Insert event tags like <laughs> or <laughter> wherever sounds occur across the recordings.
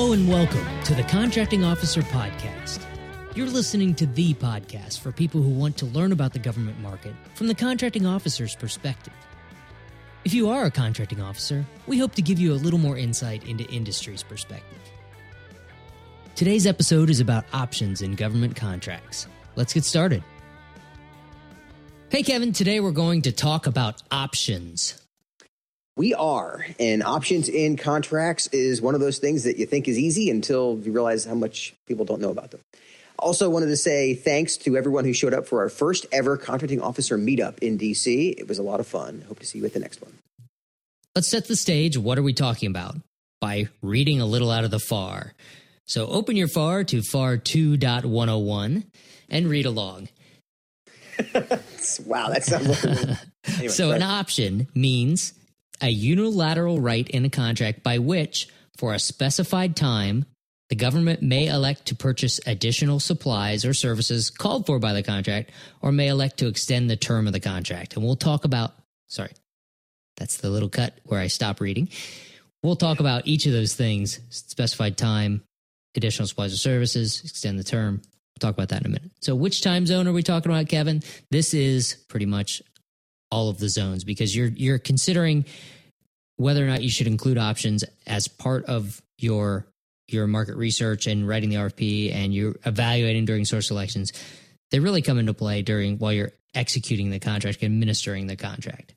Hello and welcome to the Contracting Officer Podcast. You're listening to the podcast for people who want to learn about the government market from the contracting officer's perspective. If you are a contracting officer, we hope to give you a little more insight into industry's perspective. Today's episode is about options in government contracts. Let's get started. Hey, Kevin, today we're going to talk about options. We are. And options in contracts is one of those things that you think is easy until you realize how much people don't know about them. Also, wanted to say thanks to everyone who showed up for our first ever contracting officer meetup in DC. It was a lot of fun. Hope to see you at the next one. Let's set the stage. What are we talking about? By reading a little out of the FAR. So open your FAR to FAR 2.101 and read along. <laughs> wow, that sounds. <laughs> Anyway, so, an option means a unilateral right in a contract by which, for a specified time, the government may elect to purchase additional supplies or services called for by the contract, or may elect to extend the term of the contract. And we'll talk about, sorry, that's the little cut where I stop reading. We'll talk about each of those things specified time, additional supplies or services, extend the term. We'll talk about that in a minute. So, which time zone are we talking about, Kevin? This is pretty much all of the zones because you're you're considering whether or not you should include options as part of your your market research and writing the RFP and you're evaluating during source selections. They really come into play during while you're executing the contract, administering the contract.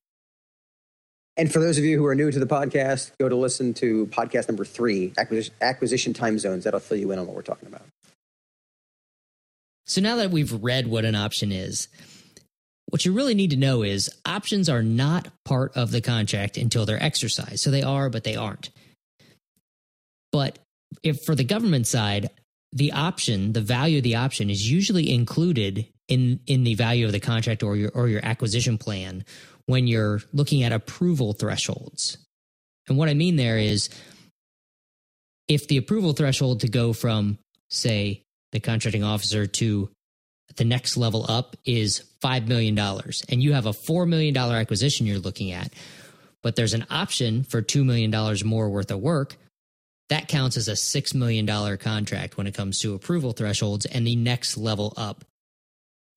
And for those of you who are new to the podcast, go to listen to podcast number three, acquisition, acquisition time zones. That'll fill you in on what we're talking about. So now that we've read what an option is, what you really need to know is options are not part of the contract until they're exercised. So they are, but they aren't. But if for the government side, the option, the value of the option is usually included in in the value of the contract or your or your acquisition plan when you're looking at approval thresholds. And what I mean there is if the approval threshold to go from say the contracting officer to the next level up is $5 million and you have a $4 million acquisition you're looking at, but there's an option for $2 million more worth of work, that counts as a $6 million contract when it comes to approval thresholds and the next level up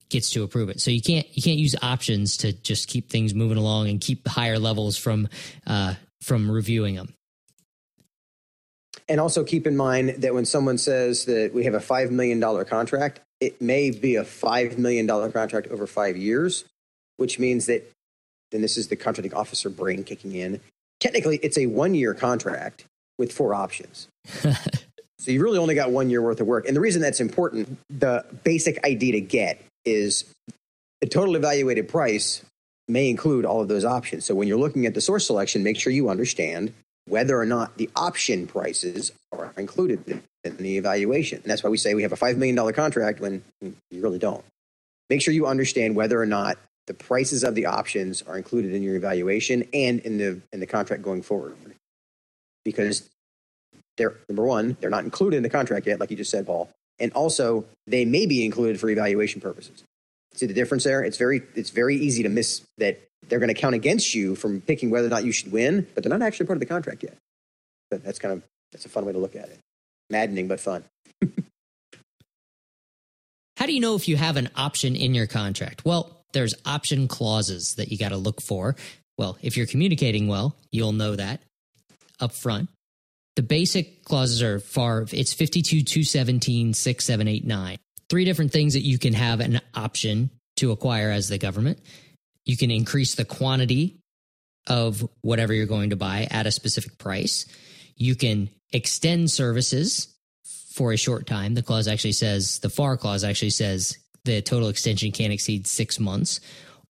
gets to approve it. So you can't you can't use options to just keep things moving along and keep higher levels from uh, from reviewing them. And also keep in mind that when someone says that we have a $5 million contract, it may be a $5 million contract over five years, which means that, then this is the contracting officer brain kicking in. Technically, it's a one year contract with four options. <laughs> so you really only got one year worth of work. And the reason that's important, the basic idea to get is the total evaluated price may include all of those options. So when you're looking at the source selection, make sure you understand whether or not the option prices are included in the evaluation. And that's why we say we have a $5 million contract when you really don't. Make sure you understand whether or not the prices of the options are included in your evaluation and in the, in the contract going forward. Because they're, number one, they're not included in the contract yet, like you just said, Paul. And also, they may be included for evaluation purposes. See the difference there? It's very, it's very easy to miss that they're going to count against you from picking whether or not you should win, but they're not actually part of the contract yet. But that's kind of that's a fun way to look at it. Maddening but fun. <laughs> How do you know if you have an option in your contract? Well, there's option clauses that you got to look for. Well, if you're communicating well, you'll know that up front. The basic clauses are FAR it's 52 217 6789. Three different things that you can have an option to acquire as the government. You can increase the quantity of whatever you're going to buy at a specific price. You can extend services for a short time. The clause actually says, the FAR clause actually says the total extension can't exceed six months.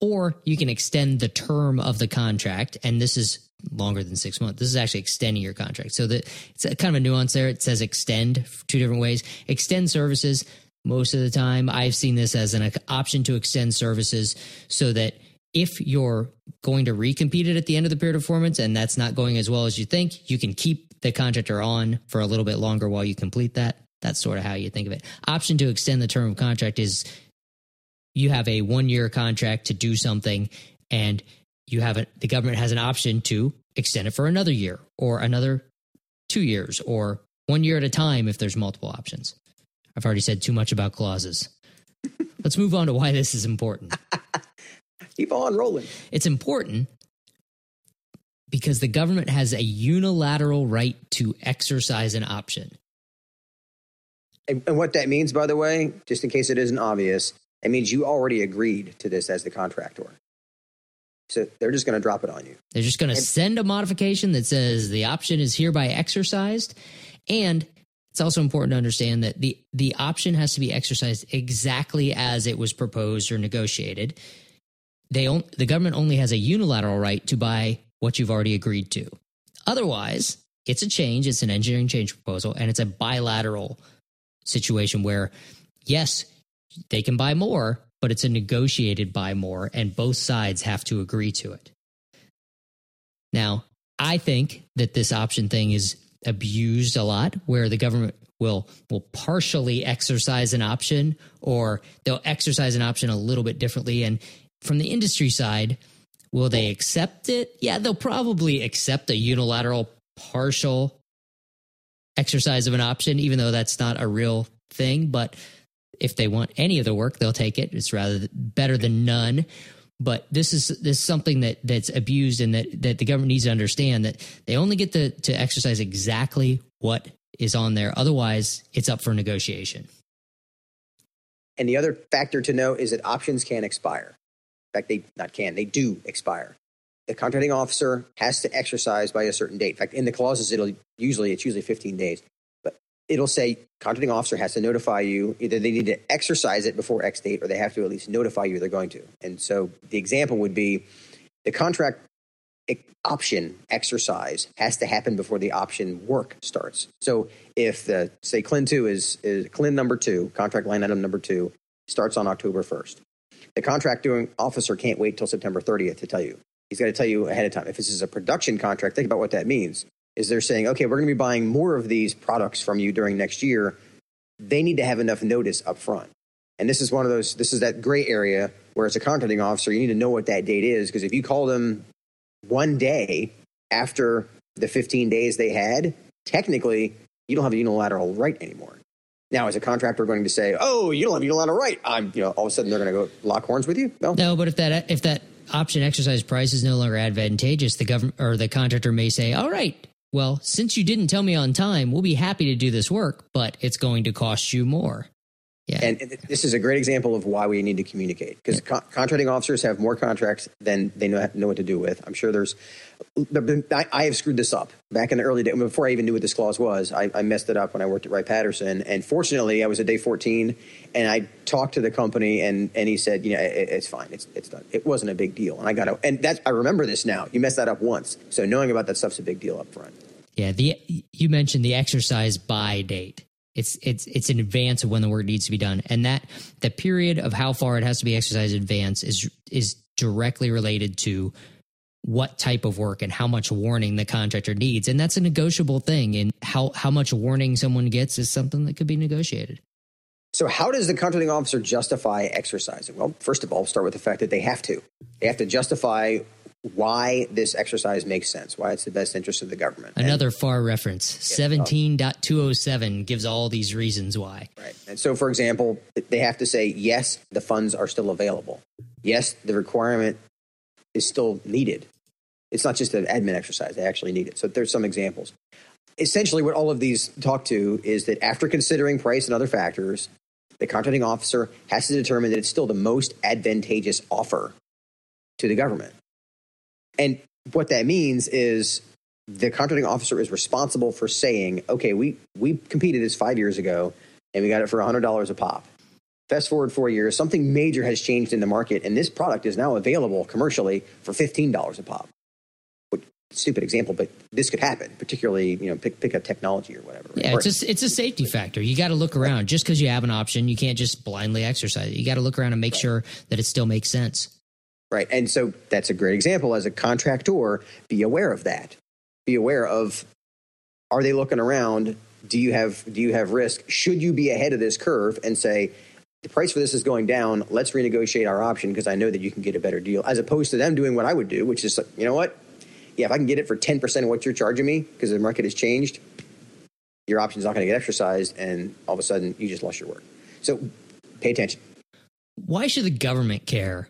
Or you can extend the term of the contract, and this is longer than six months. This is actually extending your contract. So that it's kind of a nuance there. It says extend two different ways. Extend services most of the time. I've seen this as an option to extend services so that if you're going to recompete it at the end of the period of performance and that's not going as well as you think, you can keep the contractor on for a little bit longer while you complete that. That's sort of how you think of it. Option to extend the term of contract is you have a one year contract to do something and you have it, the government has an option to extend it for another year or another two years or one year at a time if there's multiple options. I've already said too much about clauses. <laughs> Let's move on to why this is important. <laughs> Keep on rolling. It's important because the government has a unilateral right to exercise an option. And, and what that means, by the way, just in case it isn't obvious, it means you already agreed to this as the contractor. So they're just going to drop it on you. They're just going to send a modification that says the option is hereby exercised. And it's also important to understand that the, the option has to be exercised exactly as it was proposed or negotiated. They on, the government only has a unilateral right to buy what you've already agreed to. Otherwise, it's a change, it's an engineering change proposal, and it's a bilateral situation where, yes, they can buy more, but it's a negotiated buy more, and both sides have to agree to it. Now, I think that this option thing is abused a lot, where the government will will partially exercise an option, or they'll exercise an option a little bit differently. And from the industry side, will they accept it? Yeah, they'll probably accept a unilateral partial exercise of an option, even though that's not a real thing. But if they want any of the work, they'll take it. It's rather better than none. But this is this is something that that's abused and that that the government needs to understand that they only get to to exercise exactly what is on there. Otherwise, it's up for negotiation. And the other factor to note is that options can expire. In fact, they not can, they do expire. The contracting officer has to exercise by a certain date. In fact, in the clauses, it'll usually it's usually 15 days it'll say contracting officer has to notify you either they need to exercise it before X date or they have to at least notify you they're going to. And so the example would be the contract option exercise has to happen before the option work starts. So if the say CLIN two is, is CLIN number two, contract line item number two, starts on October first. The contracting officer can't wait till September 30th to tell you. He's got to tell you ahead of time. If this is a production contract, think about what that means is they're saying, okay, we're going to be buying more of these products from you during next year. They need to have enough notice up front. And this is one of those, this is that gray area where as a contracting officer, you need to know what that date is. Because if you call them one day after the 15 days they had, technically, you don't have a unilateral right anymore. Now, as a contractor, going to say, "Oh, you don't have a unilateral right," I'm, you know, all of a sudden they're going to go lock horns with you. No, no. But if that if that option exercise price is no longer advantageous, the government or the contractor may say, "All right, well, since you didn't tell me on time, we'll be happy to do this work, but it's going to cost you more. Yeah. And this is a great example of why we need to communicate because yeah. contracting officers have more contracts than they know, know what to do with. I'm sure there's, I, I, have screwed this up back in the early days. Before I even knew what this clause was, I, I messed it up when I worked at Wright Patterson. And fortunately, I was at day 14 and I talked to the company and, and he said, you know, it, it's fine. It's, it's done. It wasn't a big deal. And I got to, and that's, I remember this now. You messed that up once. So knowing about that stuff's a big deal up front. Yeah. The, you mentioned the exercise by date. It's it's it's in advance of when the work needs to be done, and that the period of how far it has to be exercised in advance is is directly related to what type of work and how much warning the contractor needs, and that's a negotiable thing. And how how much warning someone gets is something that could be negotiated. So, how does the contracting officer justify exercising? Well, first of all, start with the fact that they have to. They have to justify why this exercise makes sense, why it's the best interest of the government. Another and, FAR reference, 17.207 gives all these reasons why. Right. And so, for example, they have to say, yes, the funds are still available. Yes, the requirement is still needed. It's not just an admin exercise, they actually need it. So, there's some examples. Essentially, what all of these talk to is that after considering price and other factors, the contracting officer has to determine that it's still the most advantageous offer to the government. And what that means is the contracting officer is responsible for saying, okay, we, we competed this five years ago and we got it for $100 a pop. Fast forward four years, something major has changed in the market, and this product is now available commercially for $15 a pop. Stupid example, but this could happen, particularly, you know, pick, pick up technology or whatever. Yeah, or, it's a, it's a safety factor. You got to look around. Just because you have an option, you can't just blindly exercise it. You got to look around and make right. sure that it still makes sense. Right. And so that's a great example. As a contractor, be aware of that. Be aware of are they looking around? Do you have do you have risk? Should you be ahead of this curve and say, the price for this is going down, let's renegotiate our option because I know that you can get a better deal, as opposed to them doing what I would do, which is you know what? Yeah, if I can get it for ten percent of what you're charging me because the market has changed, your option's not going to get exercised, and all of a sudden you just lost your work. So pay attention. Why should the government care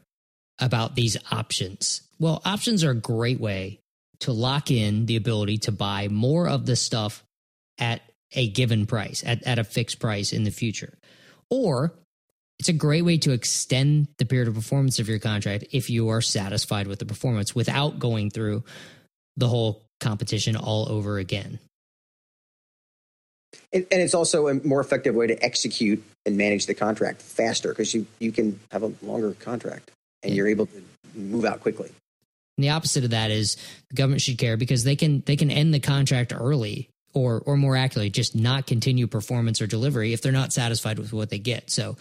about these options? Well, options are a great way to lock in the ability to buy more of the stuff at a given price, at, at a fixed price in the future. Or it's a great way to extend the period of performance of your contract if you are satisfied with the performance without going through the whole competition all over again. And, and, it's also a more effective way to execute and manage the contract faster because you, you can have a longer contract and you're able to move out quickly. And the opposite of that is the government should care because they can they can end the contract early or or more accurately just not continue performance or delivery if they're not satisfied with what they get. So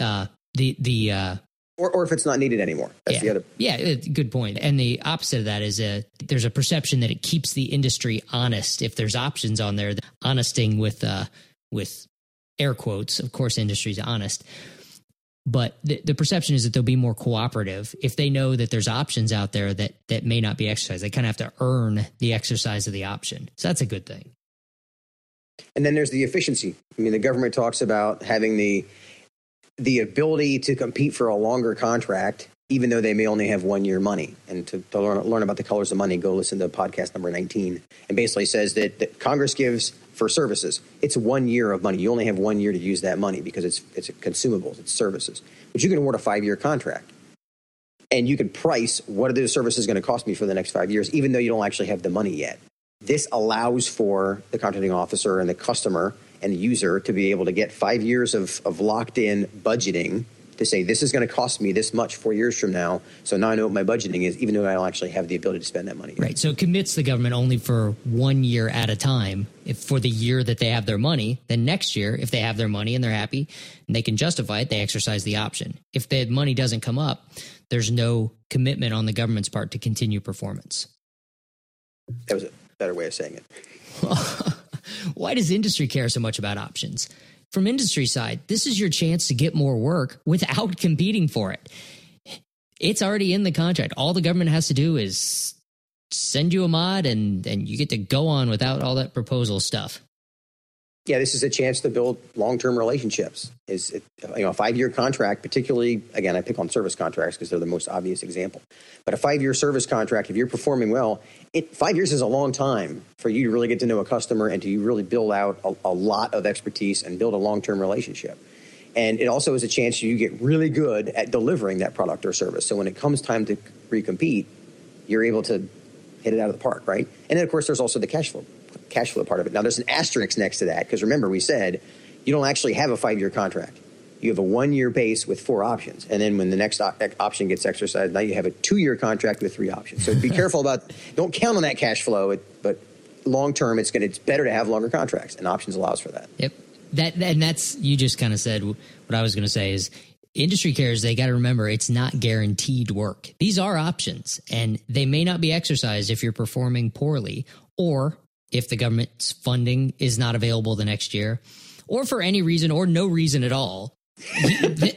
uh, the the uh, or, or if it's not needed anymore. That's yeah, the other. Yeah, good point. And the opposite of that is a, there's a perception that it keeps the industry honest. If there's options on there, honesting with uh, with air quotes, of course, industry's honest. But the, the perception is that they'll be more cooperative if they know that there's options out there that that may not be exercised. They kind of have to earn the exercise of the option. So that's a good thing. And then there's the efficiency. I mean, the government talks about having the the ability to compete for a longer contract, even though they may only have one year money. And to, to learn, learn about the colors of money, go listen to podcast number 19. And basically says that, that Congress gives for services, it's one year of money. You only have one year to use that money because it's, it's consumables, it's services. But you can award a five year contract. And you can price what are the services going to cost me for the next five years, even though you don't actually have the money yet. This allows for the contracting officer and the customer and the user to be able to get five years of, of locked in budgeting to say this is going to cost me this much four years from now. So now I know what my budgeting is, even though I don't actually have the ability to spend that money. Right. So it commits the government only for one year at a time. If for the year that they have their money, then next year, if they have their money and they're happy and they can justify it, they exercise the option. If the money doesn't come up, there's no commitment on the government's part to continue performance. That was a better way of saying it. <laughs> Why does industry care so much about options? From industry side, this is your chance to get more work without <laughs> competing for it. It's already in the contract. All the government has to do is send you a mod and and you get to go on without all that proposal stuff yeah, this is a chance to build long-term relationships. Is it, you know a five-year contract, particularly again, I pick on service contracts because they're the most obvious example. But a five-year service contract, if you're performing well, it five years is a long time for you to really get to know a customer and to really build out a, a lot of expertise and build a long-term relationship. And it also is a chance you get really good at delivering that product or service. So when it comes time to recompete, you're able to hit it out of the park, right? And then of course there's also the cash flow cash flow part of it. Now, there's an asterisk next to that because remember, we said you don't actually have a five year contract. You have a one year base with four options. And then when the next op- option gets exercised, now you have a two year contract with three options. So be <laughs> careful about, don't count on that cash flow, but long term, it's, gonna, it's better to have longer contracts, and options allows for that. Yep. That, and that's, you just kind of said what I was going to say is industry cares, they got to remember it's not guaranteed work. These are options, and they may not be exercised if you're performing poorly or if the government's funding is not available the next year, or for any reason or no reason at all,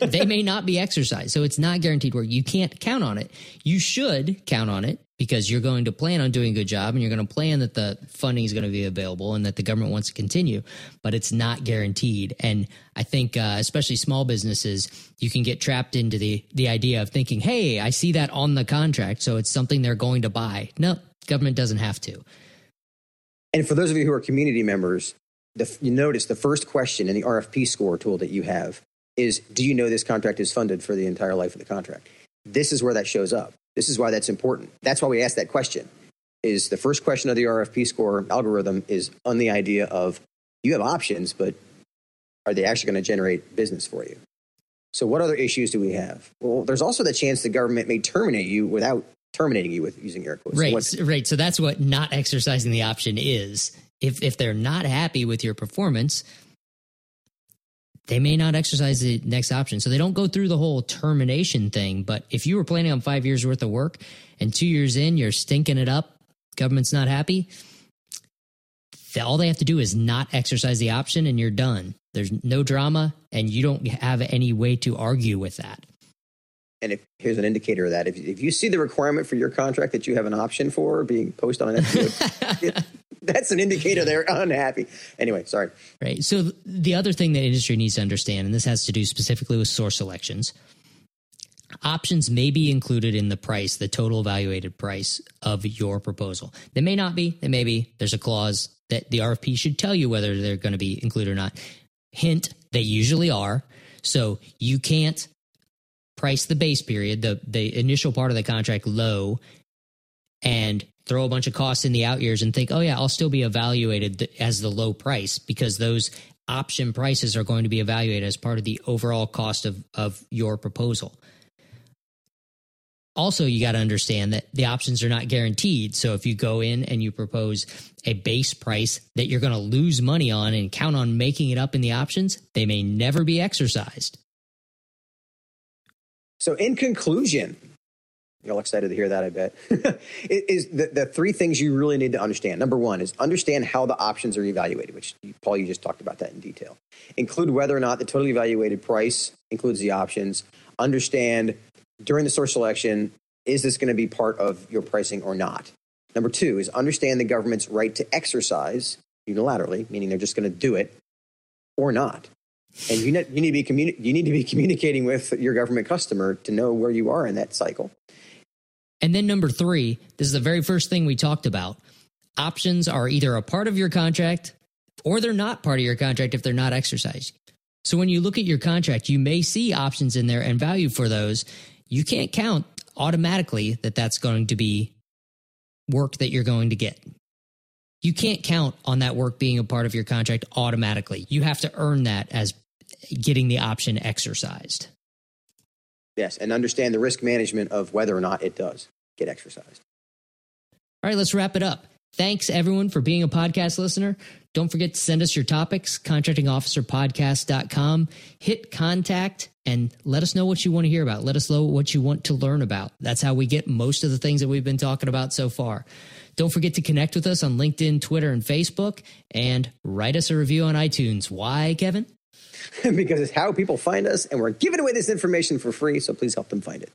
they may not be exercised. So it's not guaranteed work. You can't count on it. You should count on it because you're going to plan on doing a good job and you're going to plan that the funding is going to be available and that the government wants to continue, but it's not guaranteed. And I think, uh, especially small businesses, you can get trapped into the, the idea of thinking, Hey, I see that on the contract. So it's something they're going to buy. No, government doesn't have to. And for those of you who are community members, the, you notice the first question in the RFP score tool that you have is Do you know this contract is funded for the entire life of the contract? This is where that shows up. This is why that's important. That's why we ask that question. Is the first question of the RFP score algorithm is on the idea of you have options, but are they actually going to generate business for you? So, what other issues do we have? Well, there's also the chance the government may terminate you without terminating you with using air quotes. Right, so right. So that's what not exercising the option is. If if they're not happy with your performance, they may not exercise the next option. So they don't go through the whole termination thing. But if you were planning on five years worth of work and two years in, you're stinking it up, government's not happy. All they have to do is not exercise the option and you're done. There's no drama and you don't have any way to argue with that and if here's an indicator of that, if, if you see the requirement for your contract that you have an option for being posted on an FBO, <laughs> that's an indicator they're unhappy. Anyway, sorry. Right. So the other thing that industry needs to understand, and this has to do specifically with source selections, options may be included in the price, the total evaluated price of your proposal. They may not be. They may be. There's a clause that the RFP should tell you whether they're going to be included or not. Hint, they usually are. So you can't price the base period, the the initial part of the contract low and throw a bunch of costs in the out years and think, "Oh yeah, I'll still be evaluated as the low price because those option prices are going to be evaluated as part of the overall cost of of your proposal." also you got to understand that the options are not guaranteed so if you go in and you propose a base price that you're going to lose money on and count on making it up in the options they may never be exercised so in conclusion you're all excited to hear that i bet <laughs> is the, the three things you really need to understand number one is understand how the options are evaluated which paul you just talked about that in detail include whether or not the total evaluated price includes the options understand during the source selection, is this going to be part of your pricing or not? Number two is understand the government's right to exercise unilaterally, meaning they're just going to do it or not. And you, need, you, need to be communi- you need to be <laughs> communicating with your government customer to know where you are in that cycle. And then number three, this is the very first thing we talked about. Options are either a part of your contract or they're not part of your contract if they're not exercised. So when you look at your contract, you may see options in there and value for those you can't count automatically that that's going to be work that you're going to get. You can't count on that work being a part of your contract automatically. You have to earn that as getting the option exercised. Yes, and understand the risk management of whether or not it does get exercised. All right, let's wrap it up. Thanks everyone for being a podcast listener. Don't forget to send us your topics, contractingofficerpodcast.com. Hit contact and let us know what you want to hear about. Let us know what you want to learn about. That's how we get most of the things that we've been talking about so far. Don't forget to connect with us on LinkedIn, Twitter, and Facebook, and write us a review on iTunes. Why, Kevin? <laughs> because it's how people find us, and we're giving away this information for free, so please help them find it.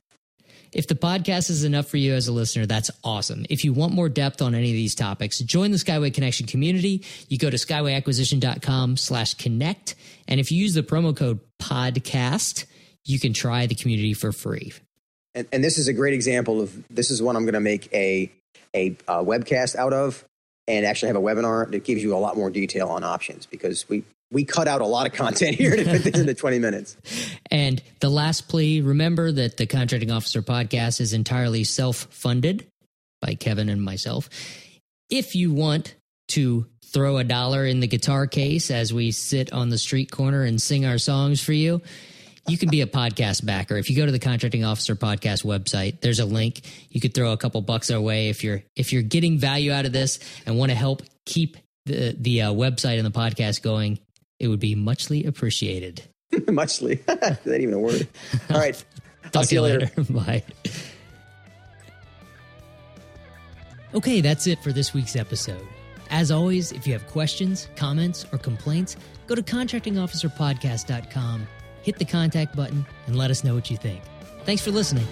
If the podcast is enough for you as a listener, that's awesome. If you want more depth on any of these topics, join the Skyway Connection community. You go to skywayacquisition.com slash connect. And if you use the promo code podcast, you can try the community for free. And, and this is a great example of this is one I'm going to make a, a, a webcast out of and actually have a webinar that gives you a lot more detail on options because we we cut out a lot of content here to fit this into 20 minutes. <laughs> And the last plea remember that the Contracting Officer podcast is entirely self funded by Kevin and myself. If you want to throw a dollar in the guitar case as we sit on the street corner and sing our songs for you, you can be a podcast backer. If you go to the Contracting Officer podcast website, there's a link. You could throw a couple bucks our way if you're if you're getting value out of this and want to help keep the the uh, website and the podcast going. It would be muchly appreciated. <laughs> muchly. Is <laughs> that even a word? All right. <laughs> Talk I'll see you later. later. Bye. Okay, that's it for this week's episode. As always, if you have questions, comments, or complaints, go to contractingofficerpodcast.com, hit the contact button, and let us know what you think. Thanks for listening.